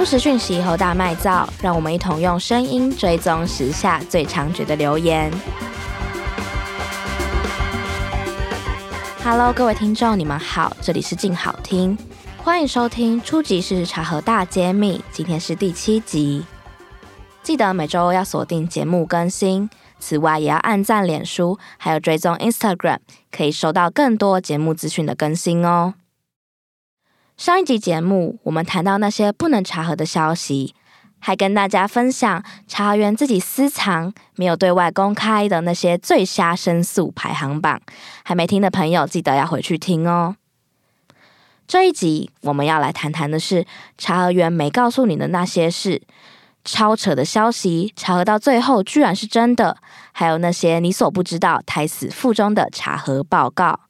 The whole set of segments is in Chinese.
不时讯息和大卖造，让我们一同用声音追踪时下最猖獗的留言。Hello，各位听众，你们好，这里是静好听，欢迎收听初级！事实查核大揭秘，今天是第七集。记得每周要锁定节目更新，此外也要按赞脸书，还有追踪 Instagram，可以收到更多节目资讯的更新哦。上一集节目，我们谈到那些不能查核的消息，还跟大家分享查核员自己私藏、没有对外公开的那些最瞎申诉排行榜。还没听的朋友，记得要回去听哦。这一集我们要来谈谈的是查核员没告诉你的那些事，超扯的消息，查核到最后居然是真的，还有那些你所不知道胎死腹中的查核报告。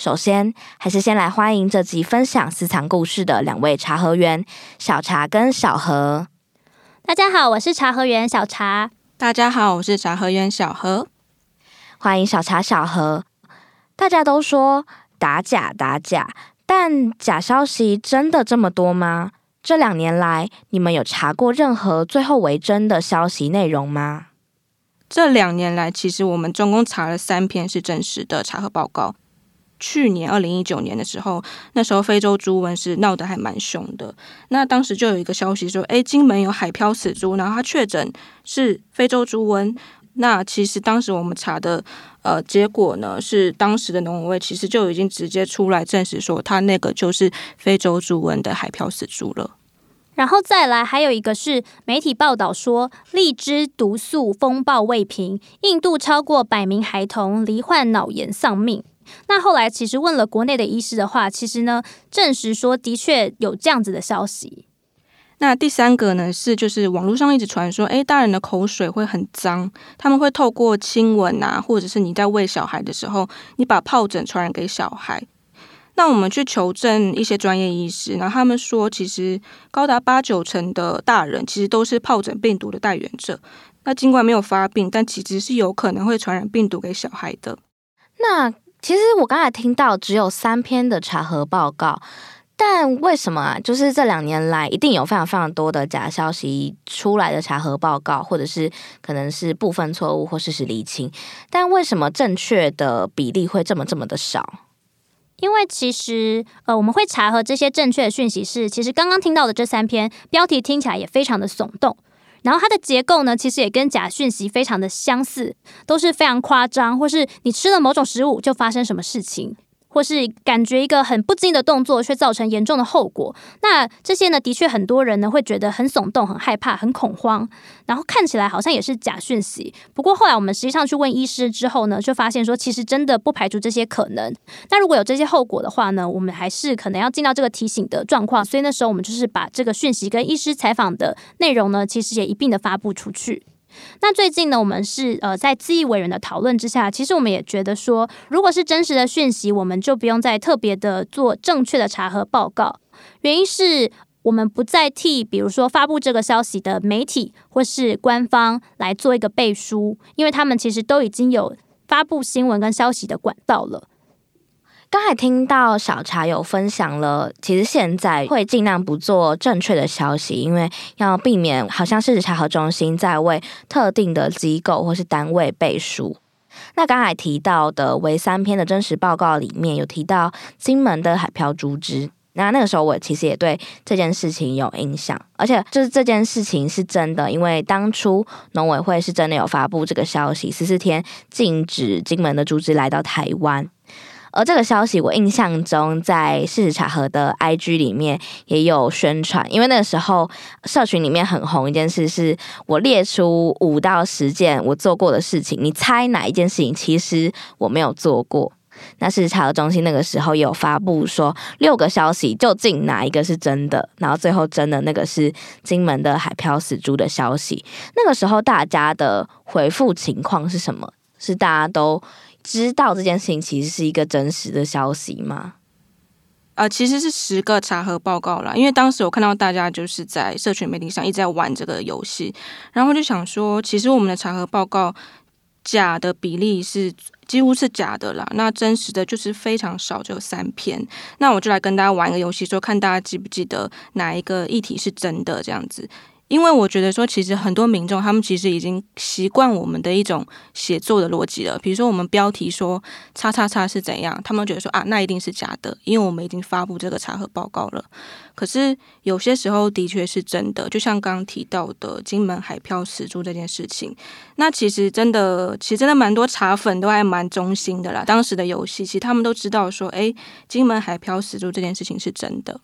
首先，还是先来欢迎这集分享私藏故事的两位查和员小茶跟小何。大家好，我是查和员小茶。大家好，我是查和员小何。欢迎小茶小何。大家都说打假打假，但假消息真的这么多吗？这两年来，你们有查过任何最后为真的消息内容吗？这两年来，其实我们总共查了三篇是真实的查核报告。去年二零一九年的时候，那时候非洲猪瘟是闹得还蛮凶的。那当时就有一个消息说，诶，金门有海漂死猪，然后他确诊是非洲猪瘟。那其实当时我们查的呃结果呢，是当时的农委会其实就已经直接出来证实说，他那个就是非洲猪瘟的海漂死猪了。然后再来还有一个是媒体报道说，荔枝毒素风暴未平，印度超过百名孩童罹患脑炎丧命。那后来其实问了国内的医师的话，其实呢证实说的确有这样子的消息。那第三个呢是就是网络上一直传说，诶，大人的口水会很脏，他们会透过亲吻啊，或者是你在喂小孩的时候，你把疱疹传染给小孩。那我们去求证一些专业医师，然后他们说，其实高达八九成的大人其实都是疱疹病毒的带源者。那尽管没有发病，但其实是有可能会传染病毒给小孩的。那其实我刚才听到只有三篇的查核报告，但为什么啊？就是这两年来一定有非常非常多的假消息出来的查核报告，或者是可能是部分错误或事实厘清，但为什么正确的比例会这么这么的少？因为其实呃，我们会查核这些正确的讯息是，其实刚刚听到的这三篇标题听起来也非常的耸动。然后它的结构呢，其实也跟假讯息非常的相似，都是非常夸张，或是你吃了某种食物就发生什么事情。或是感觉一个很不经意的动作，却造成严重的后果。那这些呢，的确很多人呢会觉得很耸动、很害怕、很恐慌，然后看起来好像也是假讯息。不过后来我们实际上去问医师之后呢，就发现说其实真的不排除这些可能。那如果有这些后果的话呢，我们还是可能要进到这个提醒的状况。所以那时候我们就是把这个讯息跟医师采访的内容呢，其实也一并的发布出去。那最近呢，我们是呃在自议委员的讨论之下，其实我们也觉得说，如果是真实的讯息，我们就不用再特别的做正确的查核报告。原因是我们不再替比如说发布这个消息的媒体或是官方来做一个背书，因为他们其实都已经有发布新闻跟消息的管道了。刚才听到小茶有分享了，其实现在会尽量不做正确的消息，因为要避免好像事实查核中心在为特定的机构或是单位背书。那刚才提到的为三篇的真实报告里面有提到金门的海漂猪只，那那个时候我其实也对这件事情有印象，而且就是这件事情是真的，因为当初农委会是真的有发布这个消息，十四天禁止金门的猪只来到台湾。而这个消息，我印象中在事实查核的 IG 里面也有宣传，因为那个时候社群里面很红一件事，是我列出五到十件我做过的事情，你猜哪一件事情其实我没有做过？那事实查核中心那个时候有发布说六个消息，究竟哪一个是真的？然后最后真的那个是金门的海漂死猪的消息。那个时候大家的回复情况是什么？是大家都知道这件事情其实是一个真实的消息吗？呃，其实是十个查核报告啦，因为当时我看到大家就是在社群媒体上一直在玩这个游戏，然后就想说，其实我们的查核报告假的比例是几乎是假的啦。那真实的就是非常少，只有三篇。那我就来跟大家玩一个游戏，说看大家记不记得哪一个议题是真的这样子。因为我觉得说，其实很多民众他们其实已经习惯我们的一种写作的逻辑了。比如说，我们标题说“叉叉叉”是怎样，他们觉得说啊，那一定是假的，因为我们已经发布这个查核报告了。可是有些时候的确是真的，就像刚刚提到的金门海漂死猪这件事情，那其实真的，其实真的蛮多茶粉都还蛮忠心的啦。当时的游戏，其实他们都知道说，哎，金门海漂死猪这件事情是真的。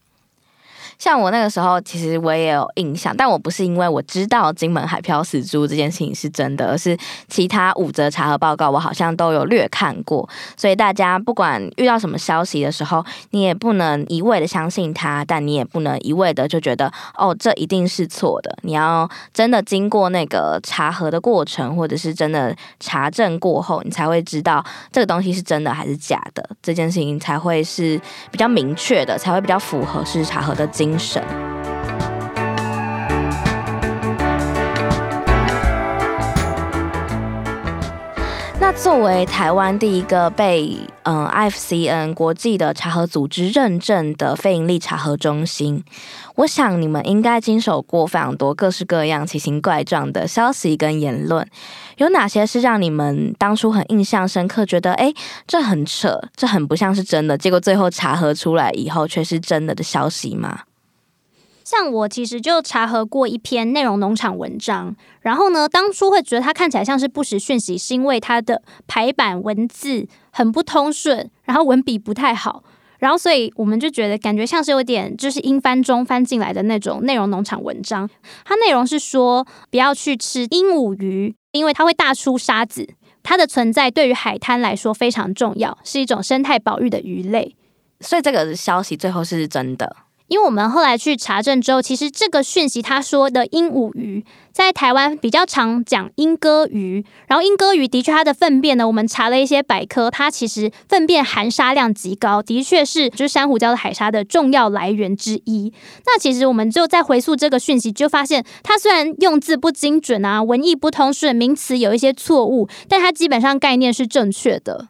像我那个时候，其实我也有印象，但我不是因为我知道金门海漂死猪这件事情是真的，而是其他五则查核报告我好像都有略看过。所以大家不管遇到什么消息的时候，你也不能一味的相信它，但你也不能一味的就觉得哦，这一定是错的。你要真的经过那个查核的过程，或者是真的查证过后，你才会知道这个东西是真的还是假的。这件事情才会是比较明确的，才会比较符合事实查核的精神。那作为台湾第一个被嗯 FCN 国际的查核组织认证的非营利查核中心，我想你们应该经手过非常多各式各样奇形怪状的消息跟言论。有哪些是让你们当初很印象深刻，觉得诶，这很扯，这很不像是真的，结果最后查核出来以后却是真的的消息吗？像我其实就查核过一篇内容农场文章，然后呢，当初会觉得它看起来像是不实讯息，是因为它的排版文字很不通顺，然后文笔不太好，然后所以我们就觉得感觉像是有点就是英翻中翻进来的那种内容农场文章。它内容是说不要去吃鹦鹉鱼，因为它会大出沙子，它的存在对于海滩来说非常重要，是一种生态保育的鱼类。所以这个消息最后是真的。因为我们后来去查证之后，其实这个讯息他说的鹦鹉鱼在台湾比较常讲鹦哥鱼，然后鹦哥鱼的确它的粪便呢，我们查了一些百科，它其实粪便含沙量极高，的确是就是珊瑚礁的海沙的重要来源之一。那其实我们就在回溯这个讯息，就发现它虽然用字不精准啊，文意不通顺，名词有一些错误，但它基本上概念是正确的。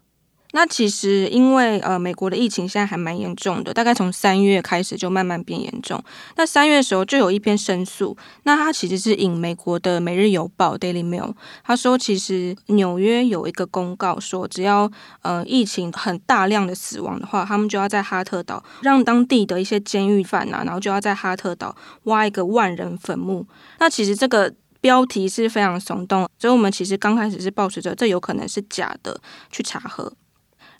那其实，因为呃，美国的疫情现在还蛮严重的，大概从三月开始就慢慢变严重。那三月的时候就有一篇申诉，那它其实是引美国的《每日邮报》（Daily Mail），他说其实纽约有一个公告说，只要呃疫情很大量的死亡的话，他们就要在哈特岛让当地的一些监狱犯啊，然后就要在哈特岛挖一个万人坟墓。那其实这个标题是非常耸动，所以我们其实刚开始是抱持着这有可能是假的去查核。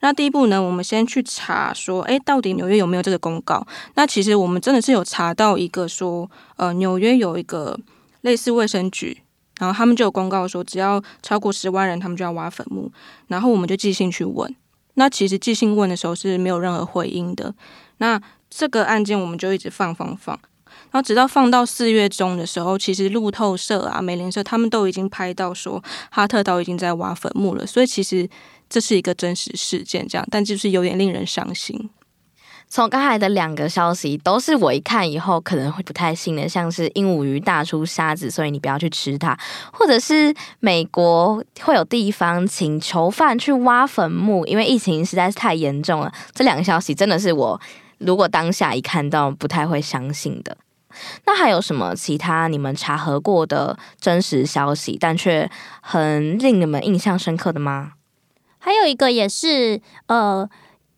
那第一步呢，我们先去查说，诶，到底纽约有没有这个公告？那其实我们真的是有查到一个说，呃，纽约有一个类似卫生局，然后他们就有公告说，只要超过十万人，他们就要挖坟墓。然后我们就寄信去问，那其实寄信问的时候是没有任何回应的。那这个案件我们就一直放放放，然后直到放到四月中的时候，其实路透社啊、美联社他们都已经拍到说，哈特岛已经在挖坟墓了。所以其实。这是一个真实事件，这样，但就是有点令人伤心。从刚才的两个消息，都是我一看以后可能会不太信的，像是鹦鹉鱼大出沙子，所以你不要去吃它，或者是美国会有地方请囚犯去挖坟墓，因为疫情实在是太严重了。这两个消息真的是我如果当下一看到不太会相信的。那还有什么其他你们查核过的真实消息，但却很令你们印象深刻的吗？还有一个也是呃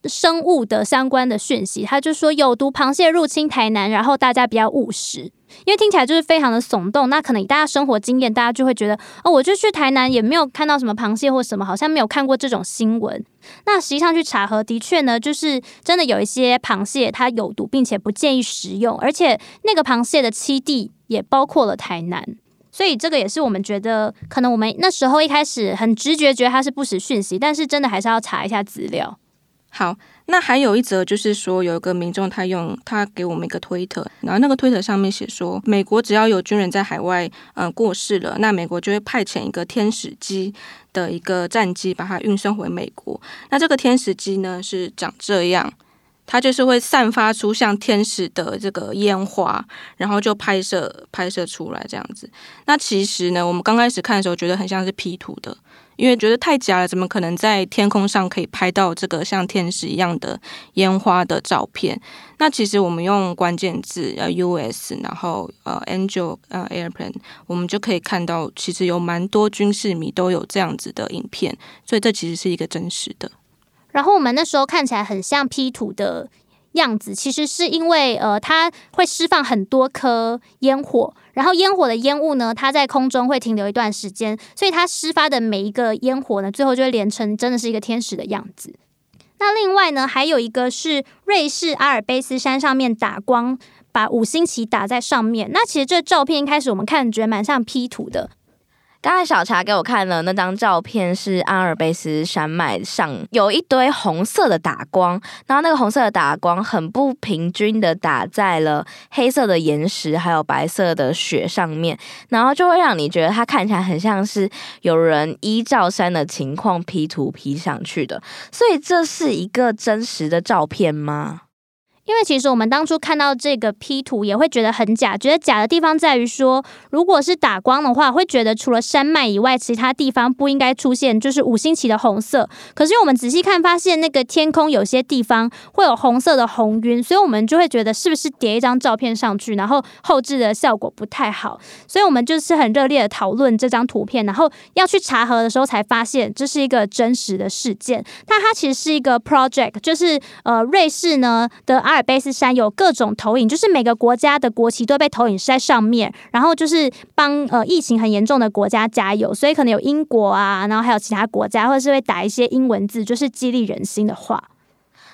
生物的相关的讯息，他就说有毒螃蟹入侵台南，然后大家比较务实，因为听起来就是非常的耸动。那可能以大家生活经验，大家就会觉得哦，我就去台南也没有看到什么螃蟹或什么，好像没有看过这种新闻。那实际上去查核，的确呢，就是真的有一些螃蟹它有毒，并且不建议食用，而且那个螃蟹的栖地也包括了台南。所以这个也是我们觉得，可能我们那时候一开始很直觉觉得它是不实讯息，但是真的还是要查一下资料。好，那还有一则就是说，有一个民众他用他给我们一个推特，然后那个推特上面写说，美国只要有军人在海外嗯、呃、过世了，那美国就会派遣一个天使机的一个战机把它运送回美国。那这个天使机呢是长这样。它就是会散发出像天使的这个烟花，然后就拍摄拍摄出来这样子。那其实呢，我们刚开始看的时候觉得很像是 P 图的，因为觉得太假了，怎么可能在天空上可以拍到这个像天使一样的烟花的照片？那其实我们用关键字呃 US，然后呃 Angel 呃 Airplane，我们就可以看到，其实有蛮多军事迷都有这样子的影片，所以这其实是一个真实的。然后我们那时候看起来很像 P 图的样子，其实是因为呃，它会释放很多颗烟火，然后烟火的烟雾呢，它在空中会停留一段时间，所以它释发的每一个烟火呢，最后就会连成真的是一个天使的样子。那另外呢，还有一个是瑞士阿尔卑斯山上面打光，把五星旗打在上面。那其实这照片一开始我们看觉得蛮像 P 图的。刚才小茶给我看了那张照片，是阿尔卑斯山脉上有一堆红色的打光，然后那个红色的打光很不平均的打在了黑色的岩石还有白色的雪上面，然后就会让你觉得它看起来很像是有人依照山的情况 P 图 P 上去的，所以这是一个真实的照片吗？因为其实我们当初看到这个 P 图也会觉得很假，觉得假的地方在于说，如果是打光的话，会觉得除了山脉以外，其他地方不应该出现就是五星旗的红色。可是我们仔细看，发现那个天空有些地方会有红色的红晕，所以我们就会觉得是不是叠一张照片上去，然后后置的效果不太好。所以我们就是很热烈的讨论这张图片，然后要去查核的时候才发现这是一个真实的事件。但它其实是一个 project，就是呃瑞士呢的阿。阿尔卑斯山有各种投影，就是每个国家的国旗都被投影在上面，然后就是帮呃疫情很严重的国家加油，所以可能有英国啊，然后还有其他国家，或者是会打一些英文字，就是激励人心的话。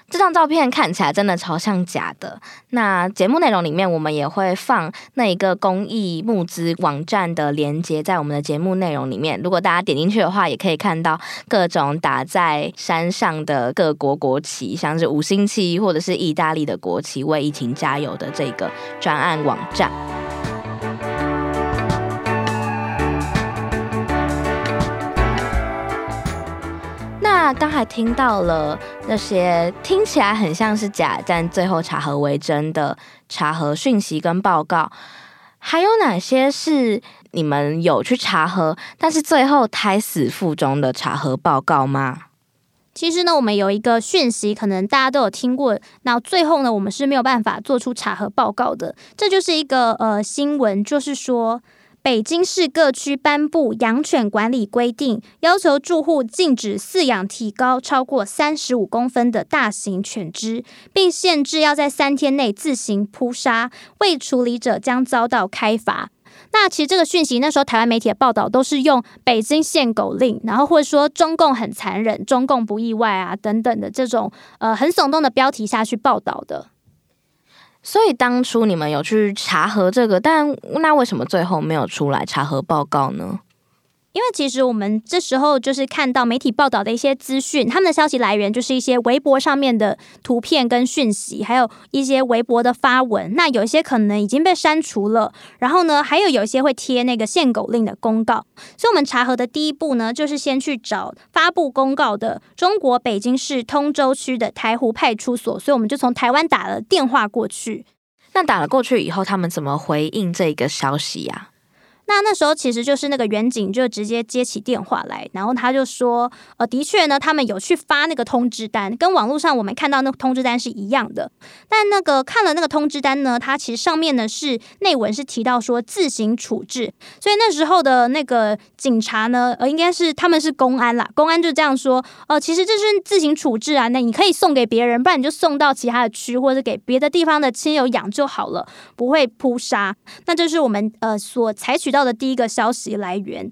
这张照片看起来真的超像假的。那节目内容里面，我们也会放那一个公益募资网站的连接在我们的节目内容里面。如果大家点进去的话，也可以看到各种打在山上的各国国旗，像是五星旗或者是意大利的国旗，为疫情加油的这个专案网站。那刚才听到了那些听起来很像是假，但最后查核为真的查核讯息跟报告，还有哪些是你们有去查核，但是最后胎死腹中的查核报告吗？其实呢，我们有一个讯息，可能大家都有听过，那最后呢，我们是没有办法做出查核报告的，这就是一个呃新闻，就是说。北京市各区颁布养犬管理规定，要求住户禁止饲养体高超过三十五公分的大型犬只，并限制要在三天内自行扑杀，未处理者将遭到开罚。那其实这个讯息那时候台湾媒体的报道都是用“北京限狗令”，然后或者说“中共很残忍”、“中共不意外”啊等等的这种呃很耸动的标题下去报道的。所以当初你们有去查核这个，但那为什么最后没有出来查核报告呢？因为其实我们这时候就是看到媒体报道的一些资讯，他们的消息来源就是一些微博上面的图片跟讯息，还有一些微博的发文。那有一些可能已经被删除了，然后呢，还有有一些会贴那个限狗令的公告。所以，我们查核的第一步呢，就是先去找发布公告的中国北京市通州区的台湖派出所。所以，我们就从台湾打了电话过去。那打了过去以后，他们怎么回应这个消息呀？那那时候其实就是那个员警就直接接起电话来，然后他就说，呃，的确呢，他们有去发那个通知单，跟网络上我们看到那个通知单是一样的。但那个看了那个通知单呢，它其实上面呢是内文是提到说自行处置，所以那时候的那个警察呢，呃，应该是他们是公安啦，公安就这样说，哦、呃，其实这是自行处置啊，那你可以送给别人，不然你就送到其他的区或者给别的地方的亲友养就好了，不会扑杀。那这是我们呃所采取到的第一个消息来源。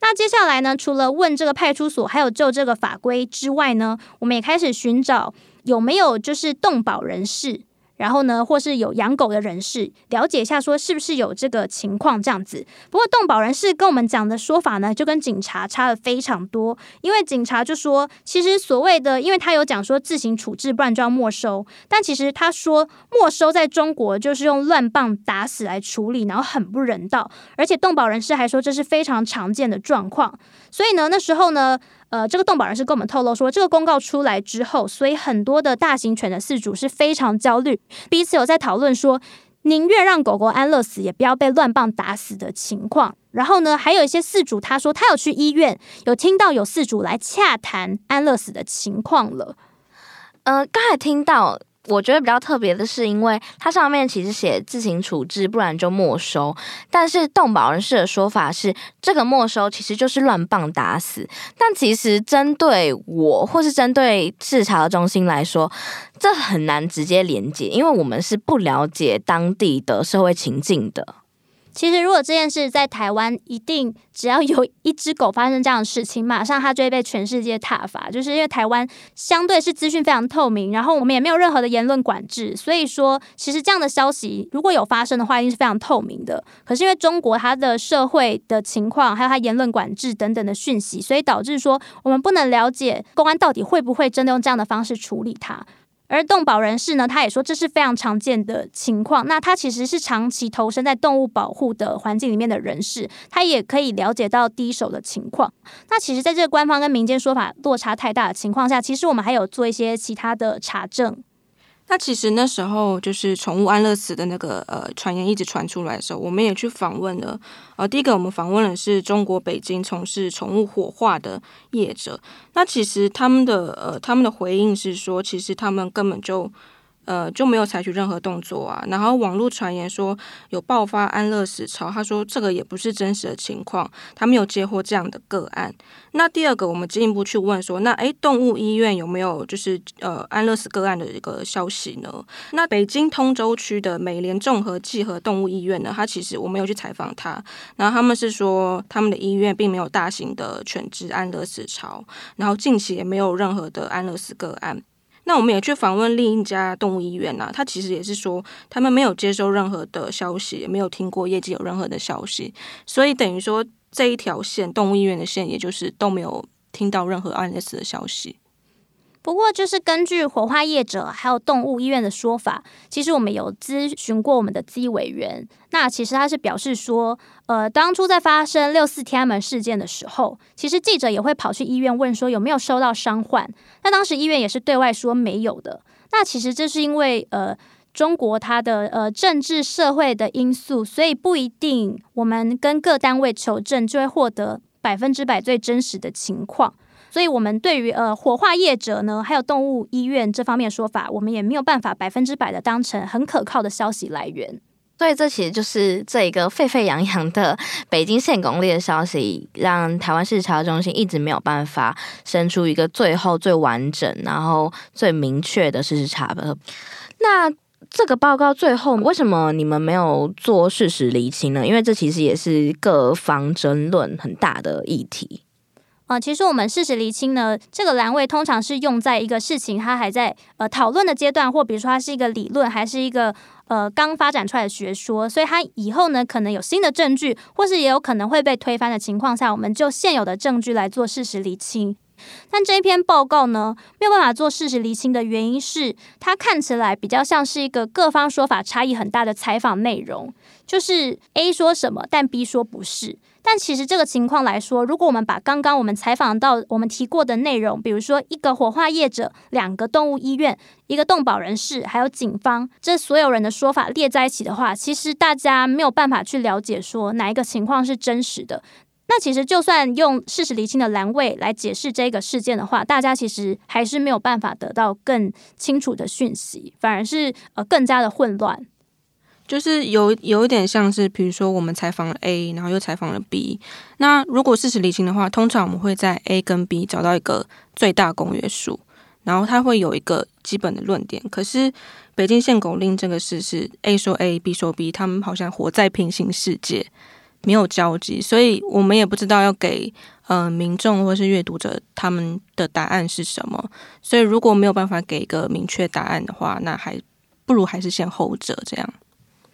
那接下来呢，除了问这个派出所，还有就这个法规之外呢，我们也开始寻找有没有就是动保人士。然后呢，或是有养狗的人士了解一下，说是不是有这个情况这样子。不过动保人士跟我们讲的说法呢，就跟警察差了非常多。因为警察就说，其实所谓的，因为他有讲说自行处置，不然就要没收。但其实他说没收在中国就是用乱棒打死来处理，然后很不人道。而且动保人士还说这是非常常见的状况。所以呢，那时候呢。呃，这个动保人士跟我们透露说，这个公告出来之后，所以很多的大型犬的饲主是非常焦虑，彼此有在讨论说，宁愿让狗狗安乐死，也不要被乱棒打死的情况。然后呢，还有一些饲主他说他有去医院，有听到有饲主来洽谈安乐死的情况了。呃，刚才听到。我觉得比较特别的是，因为它上面其实写自行处置，不然就没收。但是动保人士的说法是，这个没收其实就是乱棒打死。但其实针对我或是针对视察中心来说，这很难直接连接，因为我们是不了解当地的社会情境的。其实，如果这件事在台湾，一定只要有一只狗发生这样的事情，马上它就会被全世界挞伐。就是因为台湾相对是资讯非常透明，然后我们也没有任何的言论管制，所以说其实这样的消息如果有发生的话，一定是非常透明的。可是因为中国它的社会的情况，还有它言论管制等等的讯息，所以导致说我们不能了解公安到底会不会真的用这样的方式处理它。而动保人士呢，他也说这是非常常见的情况。那他其实是长期投身在动物保护的环境里面的人士，他也可以了解到第一手的情况。那其实，在这个官方跟民间说法落差太大的情况下，其实我们还有做一些其他的查证。那其实那时候就是宠物安乐死的那个呃传言一直传出来的时候，我们也去访问了。呃，第一个我们访问的是中国北京从事宠物火化的业者。那其实他们的呃他们的回应是说，其实他们根本就。呃，就没有采取任何动作啊。然后网络传言说有爆发安乐死潮，他说这个也不是真实的情况，他没有接获这样的个案。那第二个，我们进一步去问说，那诶，动物医院有没有就是呃安乐死个案的一个消息呢？那北京通州区的美联综合济和动物医院呢，他其实我没有去采访他，然后他们是说他们的医院并没有大型的犬只安乐死潮，然后近期也没有任何的安乐死个案。那我们也去访问另一家动物医院呐、他其实也是说，他们没有接收任何的消息，也没有听过业界有任何的消息，所以等于说这一条线动物医院的线，也就是都没有听到任何安乐死的消息。不过，就是根据火化业者还有动物医院的说法，其实我们有咨询过我们的咨议委员。那其实他是表示说，呃，当初在发生六四天安门事件的时候，其实记者也会跑去医院问说有没有收到伤患。那当时医院也是对外说没有的。那其实这是因为呃，中国它的呃政治社会的因素，所以不一定我们跟各单位求证就会获得百分之百最真实的情况。所以，我们对于呃火化业者呢，还有动物医院这方面说法，我们也没有办法百分之百的当成很可靠的消息来源。所以，这其实就是这一个沸沸扬扬的北京限狗令的消息，让台湾事实查中心一直没有办法生出一个最后最完整、然后最明确的事实查核。那这个报告最后为什么你们没有做事实厘清呢？因为这其实也是各方争论很大的议题。呃，其实我们事实厘清呢，这个栏位通常是用在一个事情它还在呃讨论的阶段，或比如说它是一个理论，还是一个呃刚发展出来的学说，所以它以后呢可能有新的证据，或是也有可能会被推翻的情况下，我们就现有的证据来做事实厘清。但这一篇报告呢，没有办法做事实厘清的原因是，它看起来比较像是一个各方说法差异很大的采访内容，就是 A 说什么，但 B 说不是。但其实这个情况来说，如果我们把刚刚我们采访到我们提过的内容，比如说一个火化业者、两个动物医院、一个动保人士，还有警方，这所有人的说法列在一起的话，其实大家没有办法去了解说哪一个情况是真实的。那其实就算用事实厘清的栏位来解释这个事件的话，大家其实还是没有办法得到更清楚的讯息，反而是呃更加的混乱。就是有有一点像是，比如说我们采访了 A，然后又采访了 B。那如果事实厘清的话，通常我们会在 A 跟 B 找到一个最大公约数，然后它会有一个基本的论点。可是北京限狗令这个事是 A 说 A，B 说 B，他们好像活在平行世界，没有交集，所以我们也不知道要给呃民众或是阅读者他们的答案是什么。所以如果没有办法给一个明确答案的话，那还不如还是先后者这样。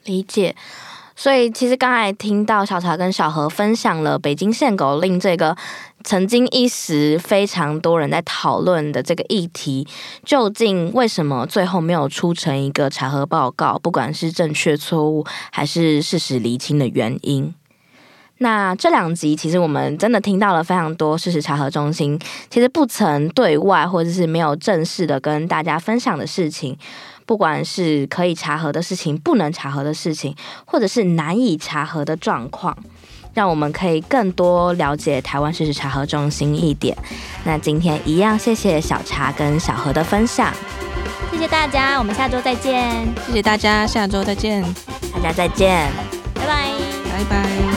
理解，所以其实刚才听到小茶跟小何分享了北京限狗令这个曾经一时非常多人在讨论的这个议题，究竟为什么最后没有出成一个查核报告？不管是正确错误还是事实厘清的原因。那这两集其实我们真的听到了非常多事实查核中心其实不曾对外或者是没有正式的跟大家分享的事情。不管是可以查核的事情，不能查核的事情，或者是难以查核的状况，让我们可以更多了解台湾事实查核中心一点。那今天一样，谢谢小茶跟小何的分享，谢谢大家，我们下周再见。谢谢大家，下周再见，大家再见，拜拜，拜拜。